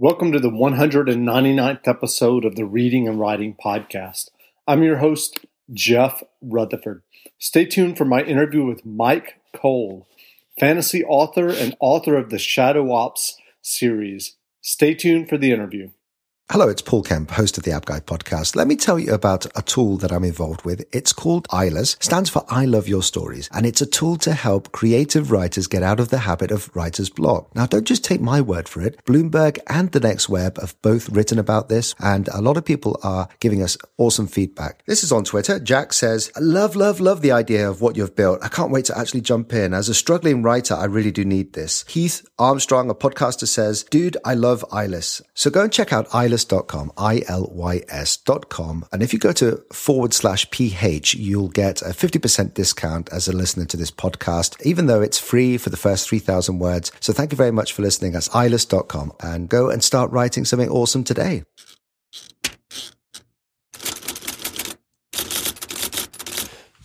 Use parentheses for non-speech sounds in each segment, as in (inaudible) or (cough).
Welcome to the 199th episode of the Reading and Writing Podcast. I'm your host, Jeff Rutherford. Stay tuned for my interview with Myke Cole, fantasy author and author of the Shadow Ops series. Stay tuned for the interview. Hello, it's Paul Kemp, host of the App Guy podcast. Let me tell you about a tool that I'm involved with. It's called ILYS, stands for I Love Your Stories, and it's a tool to help creative writers get out of the habit of writer's block. Now, don't just take my word for it. Bloomberg and the Next Web have both written about this, and a lot of people are giving us awesome feedback. This is on Twitter. Jack says, love, love, love the idea of what you've built. I can't wait to actually jump in. As a struggling writer, I really do need this. Heath Armstrong, a podcaster says, dude, I love ILYS. So go and check out ILYS ilys.com, I-L-Y-S.com. And if you go to forward slash PH, you'll get a 50% discount as a listener to this podcast, even though it's free for the first 3,000 words. So thank you very much for listening. That's ilys.com and go and start writing something awesome today.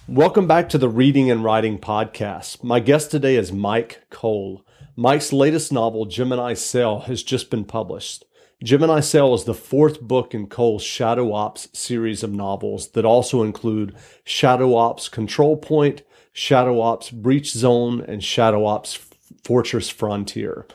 Welcome back to the Reading and Writing Podcast. My guest today is Myke Cole. Myke's latest novel, Gemini Cell, has just been published. Gemini Cell is the fourth book in Cole's Shadow Ops series of novels that also include Shadow Ops Control Point, Shadow Ops Breach Zone, and Shadow Ops Fortress Frontier.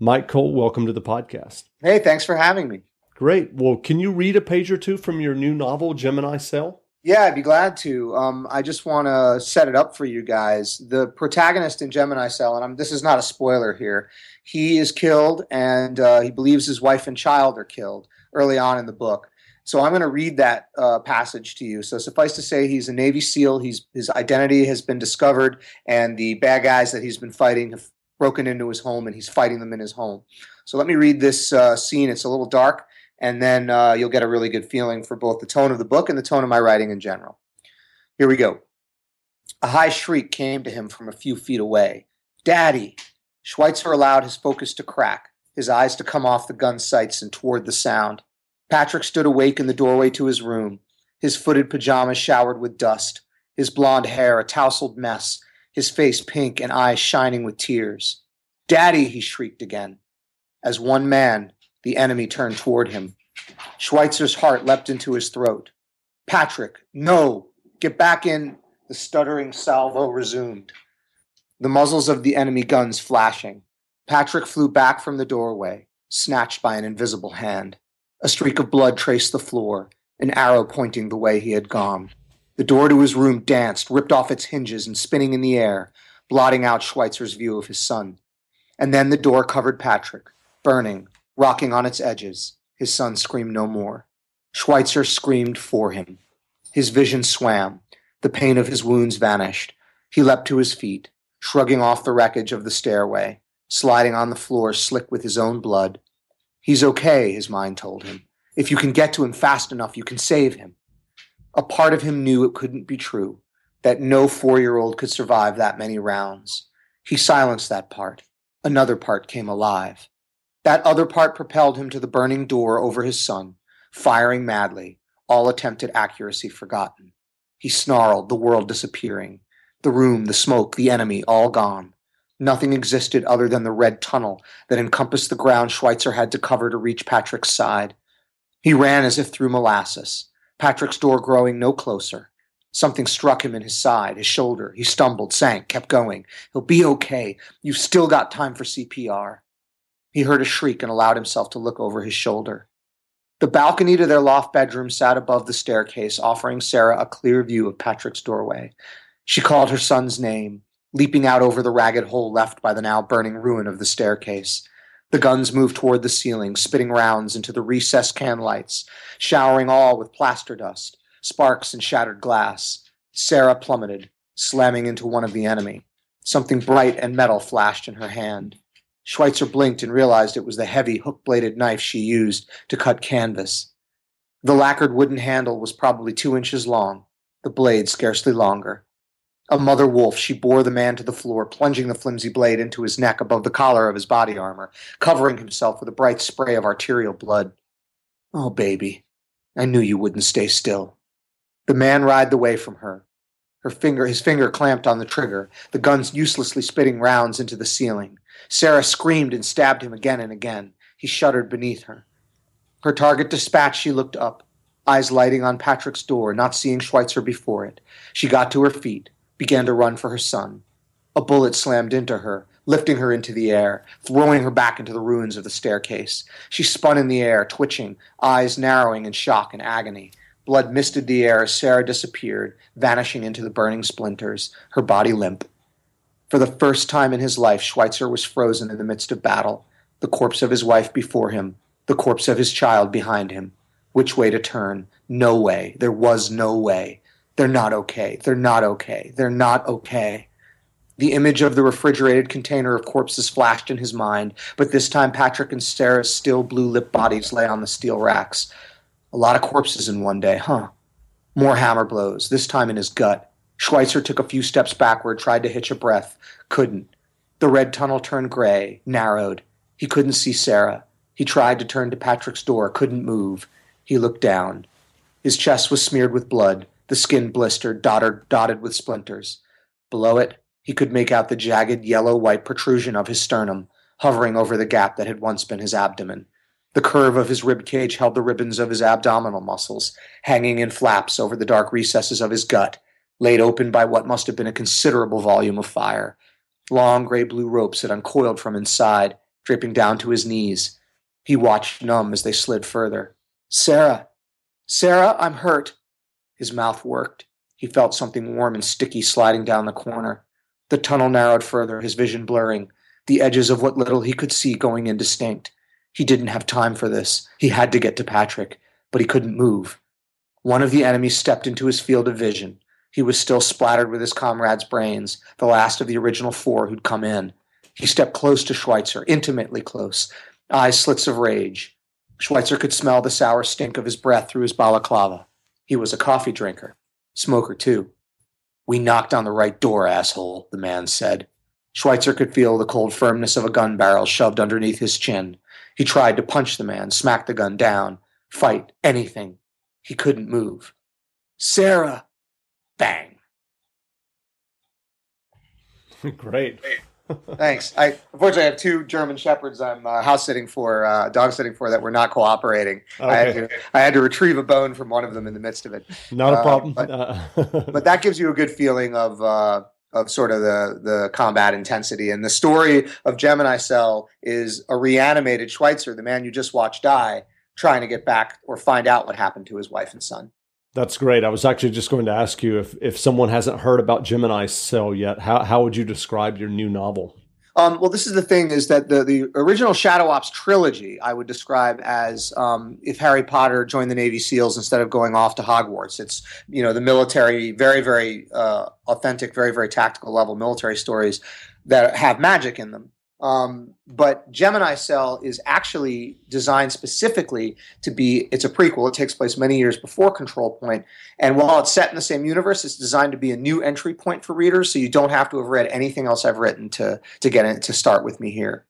Myke Cole, welcome to the podcast. Hey, thanks for having me. Great. Well, can you read a page or two from your new novel, Gemini Cell? Yeah, I'd be glad to. Um, I just want to set it up for you guys. The protagonist in Gemini Cell, and I'm, this is not a spoiler here, he is killed and uh, he believes his wife and child are killed early on in the book. So I'm going to read that uh, passage to you. So suffice to say, he's a Navy SEAL. He's, his identity has been discovered, and the bad guys that he's been fighting have broken into his home, and he's fighting them in his home. So let me read this uh, scene. It's a little dark, and then uh, you'll get a really good feeling for both the tone of the book and the tone of my writing in general. Here we go. A high shriek came to him from a few feet away. Daddy! Schweitzer allowed his focus to crack, his eyes to come off the gun sights and toward the sound. Patrick stood awake in the doorway to his room, his footed pajamas showered with dust, his blond hair a tousled mess, his face pink and eyes shining with tears. Daddy! he shrieked again. As one man, the enemy turned toward him. Schweitzer's heart leapt into his throat. Patrick, no! Get back in! The stuttering salvo resumed. The muzzles of the enemy guns flashing. Patrick flew back from the doorway, snatched by an invisible hand. A streak of blood traced the floor, an arrow pointing the way he had gone. The door to his room danced, ripped off its hinges, and spinning in the air, blotting out Schweitzer's view of his son. And then the door covered Patrick, burning, rocking on its edges. His son screamed no more. Schweitzer screamed for him. His vision swam. The pain of his wounds vanished. He leapt to his feet, shrugging off the wreckage of the stairway, sliding on the floor slick with his own blood. He's okay, his mind told him. If you can get to him fast enough, you can save him. A part of him knew it couldn't be true, that no four year old could survive that many rounds. He silenced that part. Another part came alive. That other part propelled him to the burning door over his son, firing madly, all attempted accuracy forgotten. He snarled, the world disappearing. The room, the smoke, the enemy, all gone. Nothing existed other than the red tunnel that encompassed the ground Schweitzer had to cover to reach Patrick's side. He ran as if through molasses, Patrick's door growing no closer. Something struck him in his side, his shoulder. He stumbled, sank, kept going. He'll be okay. You've still got time for CPR. He heard a shriek and allowed himself to look over his shoulder. The balcony to their loft bedroom sat above the staircase, offering Sarah a clear view of Patrick's doorway. She called her son's name, leaping out over the ragged hole left by the now burning ruin of the staircase. The guns moved toward the ceiling, spitting rounds into the recessed can lights, showering all with plaster dust, sparks, and shattered glass. Sarah plummeted, slamming into one of the enemy. Something bright and metal flashed in her hand. Schweitzer blinked and realized it was the heavy hook bladed knife she used to cut canvas. The lacquered wooden handle was probably two inches long, the blade scarcely longer. A mother wolf, she bore the man to the floor, plunging the flimsy blade into his neck above the collar of his body armor, covering himself with a bright spray of arterial blood. Oh, baby, I knew you wouldn't stay still. The man writhed away from her. Her finger, his finger clamped on the trigger, the gun uselessly spitting rounds into the ceiling. Sarah screamed and stabbed him again and again. He shuddered beneath her. Her target dispatched, she looked up, eyes lighting on Patrick's door, not seeing Schweitzer before it. She got to her feet, began to run for her son. A bullet slammed into her, lifting her into the air, throwing her back into the ruins of the staircase. She spun in the air, twitching, eyes narrowing in shock and agony. Blood misted the air as Sarah disappeared, vanishing into the burning splinters, her body limp. For the first time in his life, Schweitzer was frozen in the midst of battle, the corpse of his wife before him, the corpse of his child behind him. Which way to turn? No way. There was no way. They're not okay. They're not okay. They're not okay. The image of the refrigerated container of corpses flashed in his mind, but this time Patrick and Sarah's still blue lipped bodies lay on the steel racks. A lot of corpses in one day, huh? More hammer blows, this time in his gut. Schweitzer took a few steps backward, tried to hitch a breath, couldn't. The red tunnel turned gray, narrowed. He couldn't see Sarah. He tried to turn to Patrick's door, couldn't move. He looked down. His chest was smeared with blood, the skin blistered, dotted, dotted with splinters. Below it, he could make out the jagged yellow white protrusion of his sternum, hovering over the gap that had once been his abdomen. The curve of his rib cage held the ribbons of his abdominal muscles, hanging in flaps over the dark recesses of his gut, laid open by what must have been a considerable volume of fire. Long gray blue ropes had uncoiled from inside, draping down to his knees. He watched numb as they slid further. Sarah! Sarah, I'm hurt! His mouth worked. He felt something warm and sticky sliding down the corner. The tunnel narrowed further, his vision blurring, the edges of what little he could see going indistinct. He didn't have time for this. He had to get to Patrick, but he couldn't move. One of the enemies stepped into his field of vision. He was still splattered with his comrade's brains, the last of the original four who'd come in. He stepped close to Schweitzer, intimately close, eyes slits of rage. Schweitzer could smell the sour stink of his breath through his balaclava. He was a coffee drinker, smoker too. We knocked on the right door, asshole, the man said. Schweitzer could feel the cold firmness of a gun barrel shoved underneath his chin. He tried to punch the man, smack the gun down, fight, anything. He couldn't move. Sarah! Bang! (laughs) Great. Thanks. I unfortunately I have two German shepherds I'm uh, house sitting for, uh, dog sitting for that were not cooperating. Okay. I, had to, I had to retrieve a bone from one of them in the midst of it. Not a uh, problem. But, (laughs) but, that gives you a good feeling of uh, of sort of the the combat intensity. And the story of Gemini Cell is a reanimated Schweitzer, the man you just watched die, trying to get back or find out what happened to his wife and son. That's great. I was actually just going to ask you if, if someone hasn't heard about Gemini Cell yet, how, how would you describe your new novel? Um, well, this is the thing: is that the the original Shadow Ops trilogy I would describe as um, if Harry Potter joined the Navy SEALs instead of going off to Hogwarts. It's you know the military, very very uh, authentic, very very tactical level military stories that have magic in them. Um, but Gemini Cell is actually designed specifically to be, it's a prequel. It takes place many years before Control Point. And while it's set in the same universe, it's designed to be a new entry point for readers. So you don't have to have read anything else I've written to, to get it, to start with me here.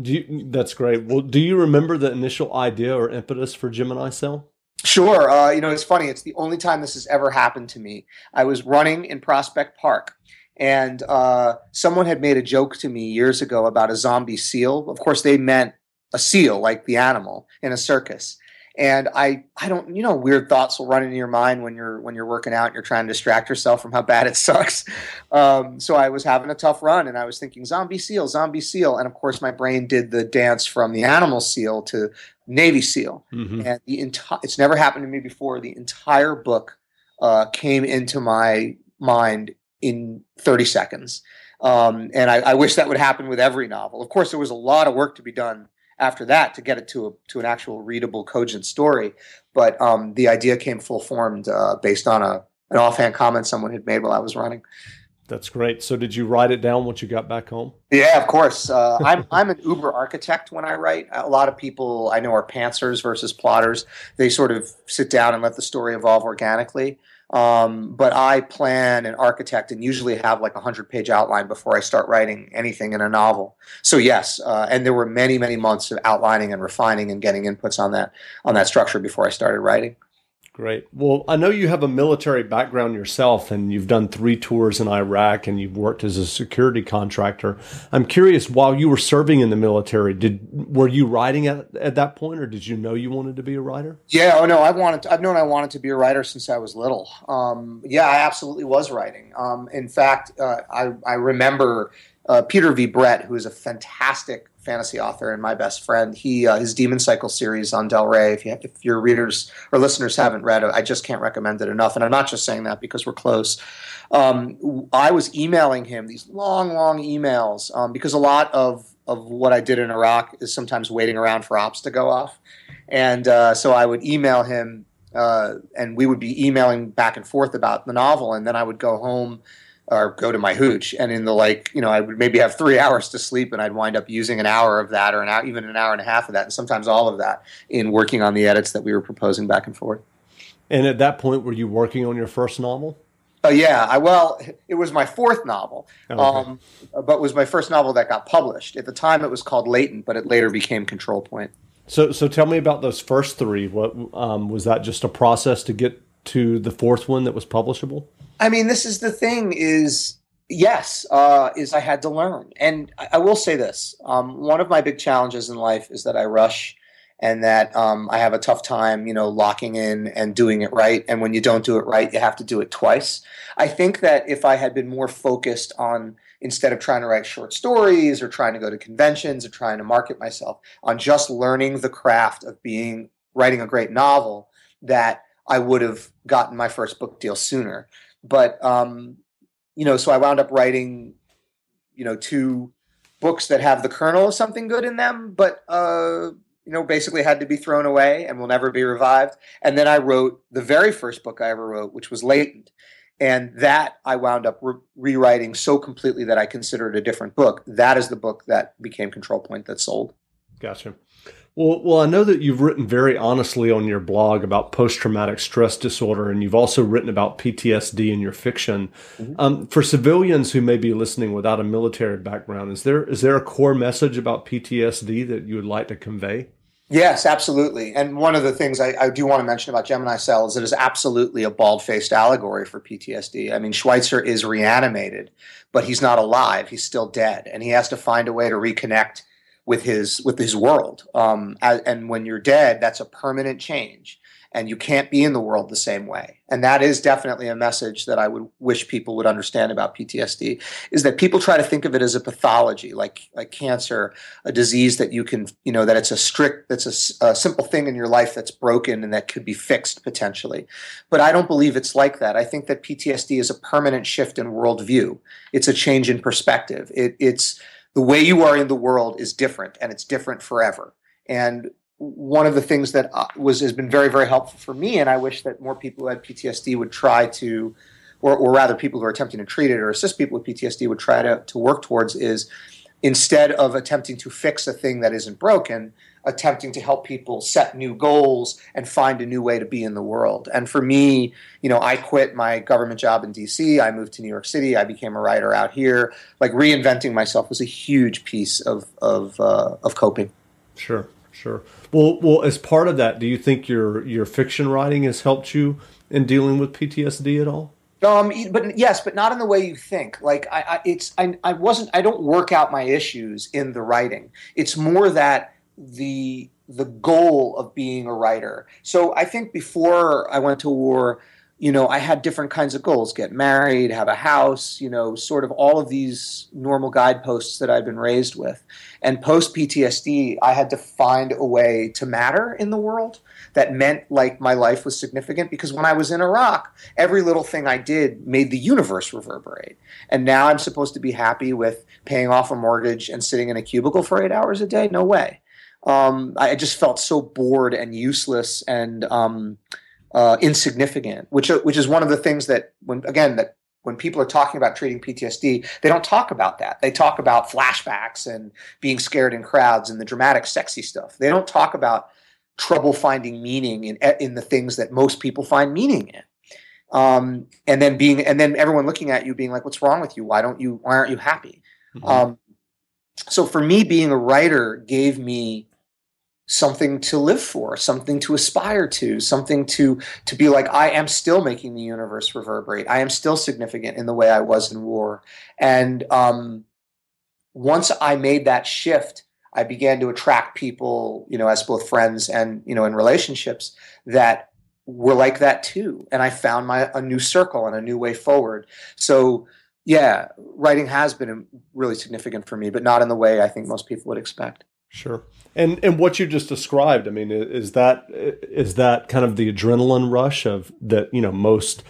Do you, that's great. Well, do you remember the initial idea or impetus for Gemini Cell? Sure. Uh, you know, it's funny. It's the only time this has ever happened to me. I was running in Prospect Park and uh, someone had made a joke to me years ago about a zombie seal. Of course, they meant a seal, like the animal in a circus. And I, I don't, you know, weird thoughts will run into your mind when you're when you're working out and you're trying to distract yourself from how bad it sucks. (laughs) Um, so I was having a tough run, and I was thinking zombie seal, zombie seal, and of course my brain did the dance from the animal seal to Navy SEAL, mm-hmm. and the entire it's never happened to me before. The entire book uh, came into my mind in 30 seconds. Um, and I, I, wish that would happen with every novel. Of course, there was a lot of work to be done after that to get it to a, to an actual readable, cogent story. But um, the idea came full formed uh, based on a an offhand comment someone had made while I was running. That's great. So, did you write it down once you got back home? Yeah, of course. Uh, (laughs) I'm I'm an uber architect when I write. A lot of people I know are pantsers versus plotters. They sort of sit down and let the story evolve organically. Um, but I plan and architect and usually have like a hundred page outline before I start writing anything in a novel. So yes, uh, and there were many many months of outlining and refining and getting inputs on that on that structure before I started writing. Great. Well, I know you have a military background yourself and you've done three tours in Iraq and you've worked as a security contractor. I'm curious, while you were serving in the military, did were you writing at, at that point or did you know you wanted to be a writer? Yeah, oh no, I've wanted to, I've known I wanted to be a writer since I was little. Um, yeah, I absolutely was writing. Um, in fact, uh, I, I remember uh, Peter V. Brett, who is a fantastic fantasy author and my best friend. He uh, his Demon Cycle series on Del Rey. If you if your readers or listeners haven't read it, I just can't recommend it enough. And I'm not just saying that because we're close. Um, I was emailing him these long, long emails um, because a lot of of what I did in Iraq is sometimes waiting around for ops to go off, and uh, so I would email him. Uh, and we would be emailing back and forth about the novel, and then I would go home or go to my hooch. And in the like, you know, I would maybe have three (laughs) hours to sleep, and I'd wind up using an hour of that, or an hour, even an hour and a half of that, and sometimes all of that in working on the edits that we were proposing back and forth. And at that point, were you working on your first novel? Oh yeah, I well, it was my fourth novel, oh, okay. um, but was my first novel that got published. At the time, it was called Latent, but it later became Control Point. So, so tell me about those first three. What um, was that? Just a process to get to the fourth one that was publishable? I mean, this is the thing is yes, uh, is I had to learn. And I, I will say this. Um, one of my big challenges in life is that I rush and that um, I have a tough time, you know, locking in and doing it right. And when you don't do it right, you have to do it twice. I think that if I had been more focused on instead of trying to write short stories or trying to go to conventions or trying to market myself on just learning the craft of being writing a great novel, that I would have gotten my first book deal sooner. But um, you know, so I wound up writing, you know, two books that have the kernel of something good in them, but uh, you know, basically had to be thrown away and will never be revived. And then I wrote the very first book I ever wrote, which was Latent. And that I wound up re- rewriting so completely that I considered a different book. That is the book that became Control Point that sold. Gotcha. Well, well, I know that you've written very honestly on your blog about post-traumatic stress disorder, and you've also written about PTSD in your fiction. Mm-hmm. Um, for civilians who may be listening without a military background, is there is there a core message about PTSD that you would like to convey? Yes, absolutely. And one of the things I, I do want to mention about Gemini Cell is it is absolutely a bald-faced allegory for PTSD. I mean, Schweitzer is reanimated, but he's not alive; he's still dead, and he has to find a way to reconnect with his with his world. Um, and when you're dead, that's a permanent change, and you can't be in the world the same way. And that is definitely a message that I would wish people would understand about PTSD is that people try to think of it as a pathology, like like cancer, a disease that you can you know that it's a strict that's a, a simple thing in your life that's broken and that could be fixed potentially. But I don't believe it's like that. I think that PTSD is a permanent shift in worldview. It's a change in perspective. It, it's the way you are in the world is different and it's different forever. And one of the things that uh, was has been very very helpful for me, and I wish that more people who had PTSD would try to, or, or rather people who are attempting to treat it or assist people with PTSD would try to to work towards is instead of attempting to fix a thing that isn't broken, attempting to help people set new goals and find a new way to be in the world. And for me, you know, I quit my government job in DC. I moved to New York City. I became a writer out here. Like reinventing myself was a huge piece of of uh, of coping. Sure, sure. Well, well, as part of that, do you think your your fiction writing has helped you in dealing with PTSD at all? Um, but yes, but not in the way you think. Like I, I it's I, I wasn't. I don't work out my issues in the writing. It's more that the the goal of being a writer. So I think before I went to war, you know, I had different kinds of goals: get married, have a house, you know, sort of all of these normal guideposts that I've been raised with. And post PTSD, I had to find a way to matter in the world that meant like my life was significant because when I was in Iraq, every little thing I did made the universe reverberate. And now I'm supposed to be happy with paying off a mortgage and sitting in a cubicle for eight hours a day? No way um, I just felt so bored and useless and um, uh, insignificant, which which is one of the things that when again that when people are talking about treating PTSD, they don't talk about that. They talk about flashbacks and being scared in crowds and the dramatic, sexy stuff. They don't talk about trouble finding meaning in in the things that most people find meaning in. Um, and then being and then everyone looking at you being like, "What's wrong with you? Why don't you? Why aren't you happy?" Mm-hmm. Um, so for me, being a writer gave me something to live for, something to aspire to, something to to be like I am still making the universe reverberate. I am still significant in the way I was in war. And um, once I made that shift, I began to attract people, you know, as both friends and you know in relationships that were like that too. And I found my a new circle and a new way forward. So yeah, writing has been really significant for me, but not in the way I think most people would expect. Sure. And and what you just described, I mean, is that is that kind of the adrenaline rush of that you know most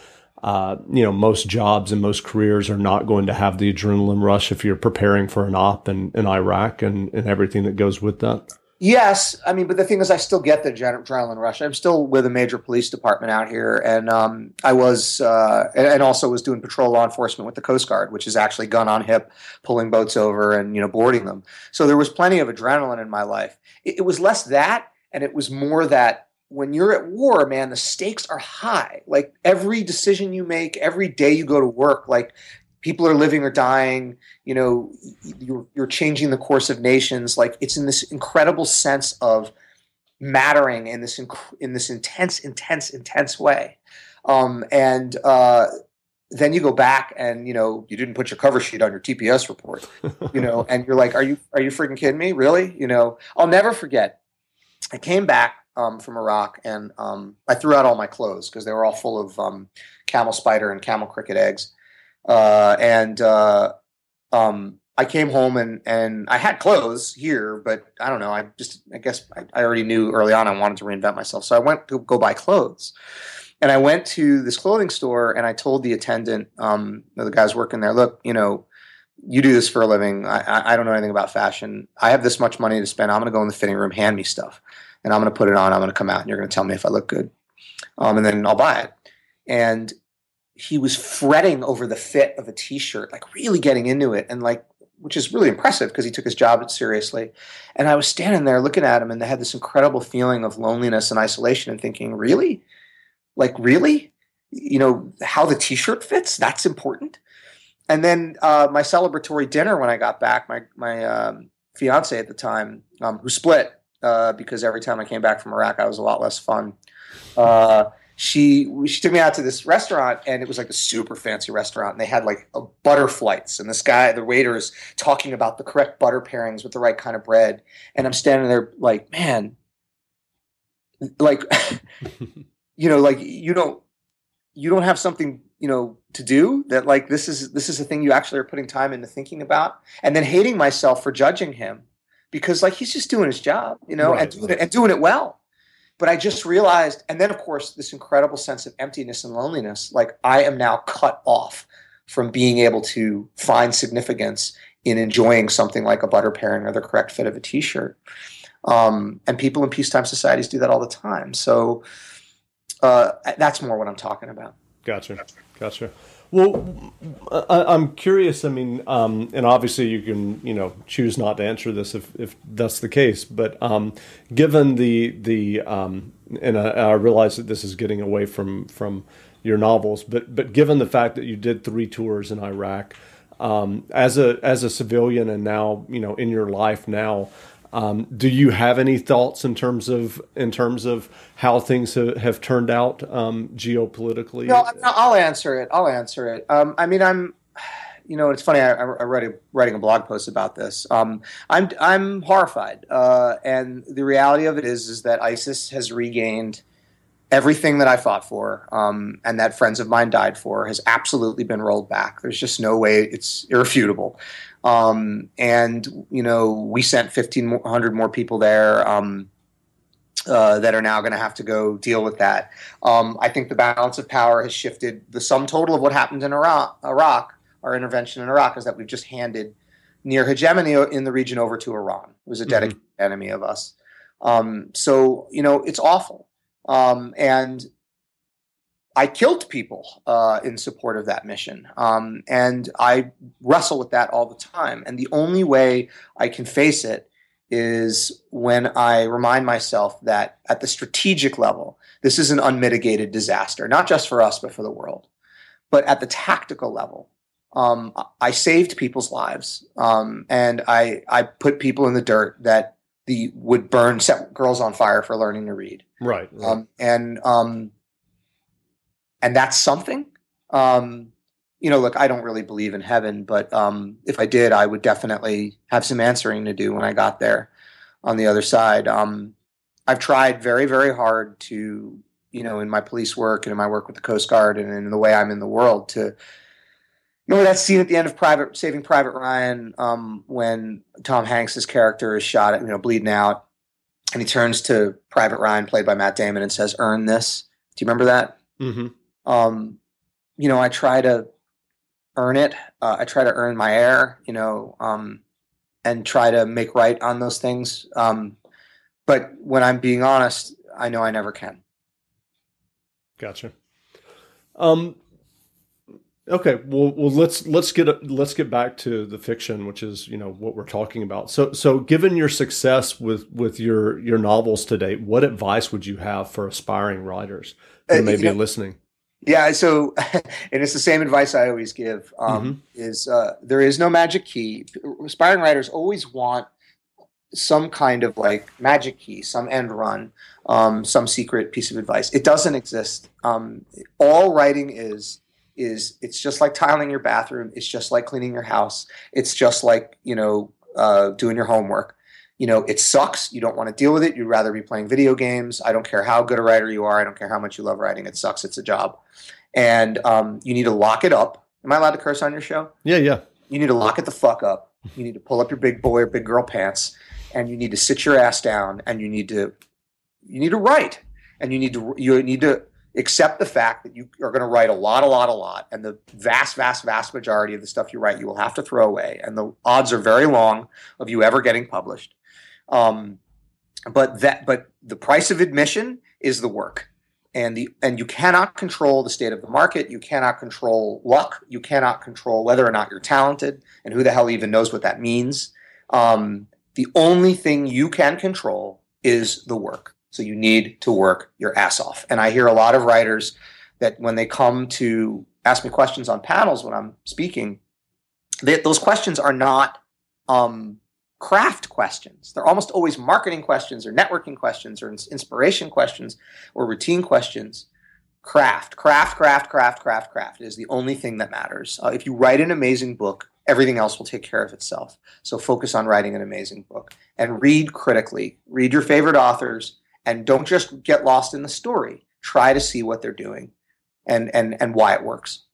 uh, you know most jobs and most careers are not going to have the adrenaline rush if you're preparing for an op in, in Iraq and, and everything that goes with that. Yes, I mean, but the thing is, I still get the adrenaline rush. I'm still with a major police department out here, and um, I was, uh, and also was doing patrol law enforcement with the Coast Guard, which is actually gun on hip, pulling boats over and you know boarding them. So there was plenty of adrenaline in my life. It, it was less that, and it was more that when you're at war, man, the stakes are high. Like every decision you make, every day you go to work, like people are living or dying you know you're, you're changing the course of nations. Like it's in this incredible sense of mattering in this inc- in this intense intense intense way. Um, and uh, then you go back and you know you didn't put your cover sheet on your TPS report you know and you're like are you are you freaking kidding me? Really? You know I'll never forget. I came back um, from Iraq and um, I threw out all my clothes because they were all full of um, camel spider and camel cricket eggs uh, and uh, um, I came home and and I had clothes here, but I don't know. I just I guess I, I, already knew early on I wanted to reinvent myself, so I went to go buy clothes. And I went to this clothing store and I told the attendant, um, the guys working there, look, you know, you do this for a living. I, I don't know anything about fashion. I have this much money to spend. I'm going to go in the fitting room, hand me stuff, and I'm going to put it on. I'm going to come out, and you're going to tell me if I look good, um, and then I'll buy it. And he was fretting over the fit of a t-shirt, like really getting into it, and like which is really impressive because he took his job seriously. And I was standing there looking at him, and I had this incredible feeling of loneliness and isolation, and thinking, really, like really, you know, how the t-shirt fits that's important. And then uh, my celebratory dinner when I got back, my my um, fiance at the time, um, who split uh, because every time I came back from Iraq, I was a lot less fun. Uh, she she took me out to this restaurant and it was like a super fancy restaurant and they had like a butter flights and this guy the waiter is talking about the correct butter pairings with the right kind of bread and i'm standing there like man like (laughs) you know like you don't you don't have something you know to do that like this is this is a thing you actually are putting time into thinking about and then hating myself for judging him because like he's just doing his job you know right, and doing right. it and doing it well but I just realized, and then of course, this incredible sense of emptiness and loneliness. Like I am now cut off from being able to find significance in enjoying something like a butter pairing or the correct fit of a t-shirt. Um, and people in peacetime societies do that all the time. So uh, that's more what I'm talking about. Gotcha. Gotcha. Well, I, am curious. I mean, um, and obviously you can, you know, choose not to answer this if, if that's the case. But um, given the the um, and I, I, realize that this is getting away from from your novels, but but given the fact that you did three tours in Iraq um, as a as a civilian and now you know in your life now, um, do you have any thoughts in terms of in terms of how things have, have turned out um, geopolitically? No, I'll answer it. I'll answer it. Um, I mean, I'm, you know, it's funny. I, I read a, writing a blog post about this. Um, I'm I'm horrified, uh, and the reality of it is is that ISIS has regained everything that I fought for um, and that friends of mine died for has absolutely been rolled back. There's just no way it's irrefutable. Um, and you know, we sent 1,500 more people there. Um, uh, that are now going to have to go deal with that. Um, I think the balance of power has shifted. The sum total of what happened in Iraq, Iraq, our intervention in Iraq, is that we've just handed near hegemony in the region over to Iran, who is a mm-hmm. dedicated mm-hmm. enemy of us. Um, so you know, it's awful. Um, and I killed people uh, in support of that mission. Um, and I wrestle with that all the time. And the only way I can face it is when I remind myself that at the strategic level, this is an unmitigated disaster, not just for us, but for the world. But at the tactical level, um, I saved people's lives um, and I, I put people in the dirt that the would burn set girls on fire for learning to read. Right. right. Um, and um, and that's something. Um, you know, look, I don't really believe in heaven, but um, if I did, I would definitely have some answering to do when I got there on the other side. Um, I've tried very, very hard to, you know, in my police work and in my work with the Coast Guard and in the way I'm in the world to, you know, that scene at the end of Private Saving Private Ryan um, when Tom Hanks' character is shot, you know, bleeding out, and he turns to Private Ryan, played by Matt Damon, and says, "Earn this." Do you remember that? Mm-hmm. Um, you know, I try to earn it. Uh, I try to earn my air, you know, um, and try to make right on those things. Um, but when I'm being honest, I know I never can. Gotcha. Um, okay. Well, well, let's let's get let's get back to the fiction, which is you know what we're talking about. So, so given your success with with your your novels to date, what advice would you have for aspiring writers who uh, may be know, listening? Yeah, so (laughs) and it's the same advice I always give. Um, mm-hmm. Is uh, there is no magic key. Aspiring writers always want some kind of like magic key, some end run, um, some secret piece of advice. It doesn't exist. Um, all writing is is it's just like tiling your bathroom. It's just like cleaning your house. It's just like you know uh, doing your homework you know, it sucks. You don't want to deal with it. You'd rather be playing video games. I don't care how good a writer you are. I don't care how much you love writing. It sucks. It's a job. And um, you need to lock it up. Am I allowed to curse on your show? Yeah, yeah. You need to lock it the fuck up. You need to pull up your big boy or big girl pants and you need to sit your ass down and you need to you need to write and you need to you need to accept the fact that you are going to write a lot a lot a lot and the vast vast vast majority of the stuff you write you will have to throw away and the odds are very long of you ever getting published um, but that but the price of admission is the work. And the and you cannot control the state of the market. You cannot control luck. You cannot control whether or not you're talented, and who the hell even knows what that means. Um, the only thing you can control is the work. So you need to work your ass off. And I hear a lot of writers that when they come to ask me questions on panels when I'm speaking, they, those questions are not um, craft questions. They're almost always marketing questions or networking questions or inspiration questions or routine questions. Craft, craft, craft, craft, craft, craft is the only thing that matters. Uh, if you write an amazing book, everything else will take care of itself. So focus on writing an amazing book and read critically. Read your favorite authors and don't just get lost in the story. Try to see what they're doing and and and why it works.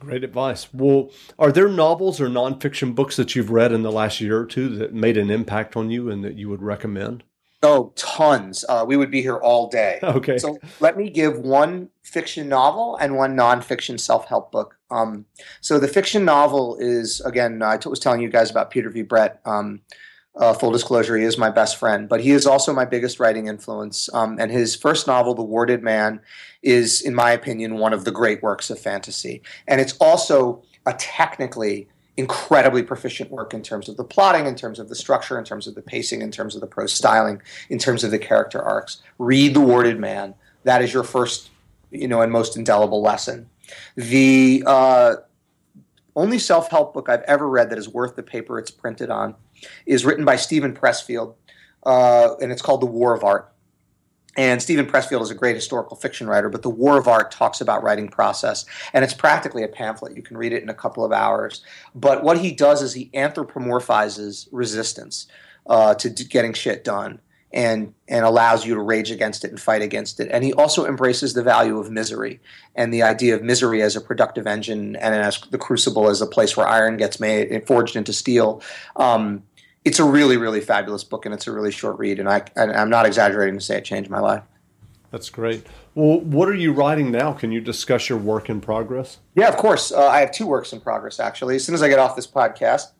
Great advice. Well, are there novels or nonfiction books that you've read in the last year or two that made an impact on you and that you would recommend? Oh, tons. Uh, we would be here all day. (laughs) Okay. So let me give one fiction novel and one nonfiction self help book. Um, so the fiction novel is, again, I was telling you guys about Peter V. Brett. Um, uh, full disclosure, he is my best friend, but he is also my biggest writing influence. Um, and his first novel, The Warded Man, is, in my opinion, one of the great works of fantasy. And it's also a technically incredibly proficient work in terms of the plotting, in terms of the structure, in terms of the pacing, in terms of the prose styling, in terms of the character arcs. Read The Warded Man. That is your first, you know, and most indelible lesson. The uh, only self-help book I've ever read that is worth the paper it's printed on is written by Steven Pressfield, uh, and it's called The War of Art. And Steven Pressfield is a great historical fiction writer, but The War of Art talks about writing process, and it's practically a pamphlet. You can read it in a couple of hours. But what he does is he anthropomorphizes resistance uh, to getting shit done and and allows you to rage against it and fight against it. And he also embraces the value of misery and the idea of misery as a productive engine and as the crucible as a place where iron gets made and forged into steel. Um, it's a really really fabulous book and it's a really short read and I and I'm not exaggerating to say it changed my life. That's great. Well, what are you writing now? Can you discuss your work in progress? Yeah, of course. Uh, I have two works in progress actually. As soon as I get off this podcast,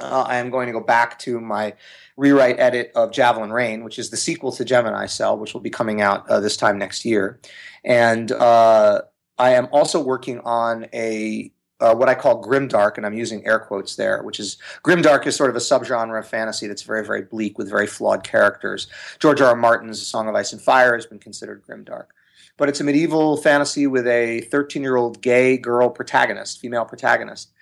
uh, I am going to go back to my rewrite edit of Javelin Rain, which is the sequel to Gemini Cell, which will be coming out uh, this time next year. And uh, I am also working on a uh, what I call grimdark, and I'm using air quotes there, which is grimdark is sort of a subgenre of fantasy that's very, very bleak with very flawed characters. George R. R. Martin's Song of Ice and Fire has been considered grimdark. But it's a medieval fantasy with a 13 year old gay girl protagonist, female protagonist.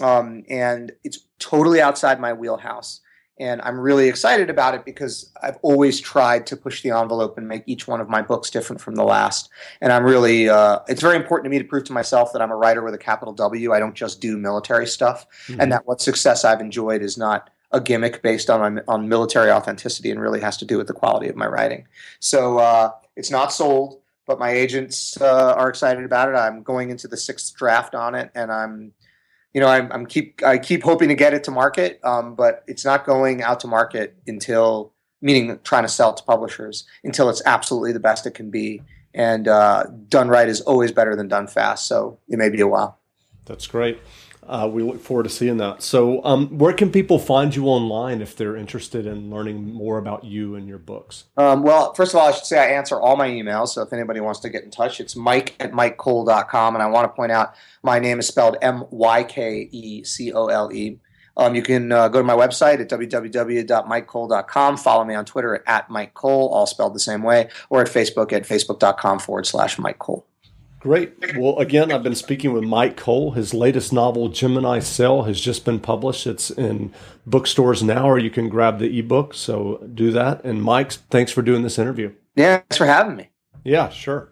Um, and it's totally outside my wheelhouse And I'm really excited about it because I've always tried to push the envelope and make each one of my books different from the last. And I'm really, uh, it's very important to me to prove to myself that I'm a writer with a capital W. I don't just do military stuff, mm-hmm. and that what success I've enjoyed is not a gimmick based on my, on military authenticity and really has to do with the quality of my writing. So uh, it's not sold, but my agents uh, are excited about it. I'm going into the sixth draft on it, and I'm you know, I'm, I'm, keep I keep hoping to get it to market, um, but it's not going out to market until meaning trying to sell it to publishers until it's absolutely the best it can be. And uh, done right is always better than done fast. So it may be a while. That's great uh, we look forward to seeing that. So, um, where can people find you online if they're interested in learning more about you and your books? Um, well, first of all, I should say I answer all my emails. So, if anybody wants to get in touch, it's mike at mykecole.com. And I want to point out my name is spelled M Y K E C O L E. Um, you can uh, go to my website at www.mykecole.com. Follow me on Twitter at, at all spelled the same way, or at Facebook at facebook.com forward slash Myke Cole. Great. Well, again, I've been speaking with Myke Cole. His latest novel, Gemini Cell, has just been published. It's in bookstores now, or you can grab the ebook. So do that. And Mike, thanks for doing this interview. Yeah, thanks for having me. Yeah, sure.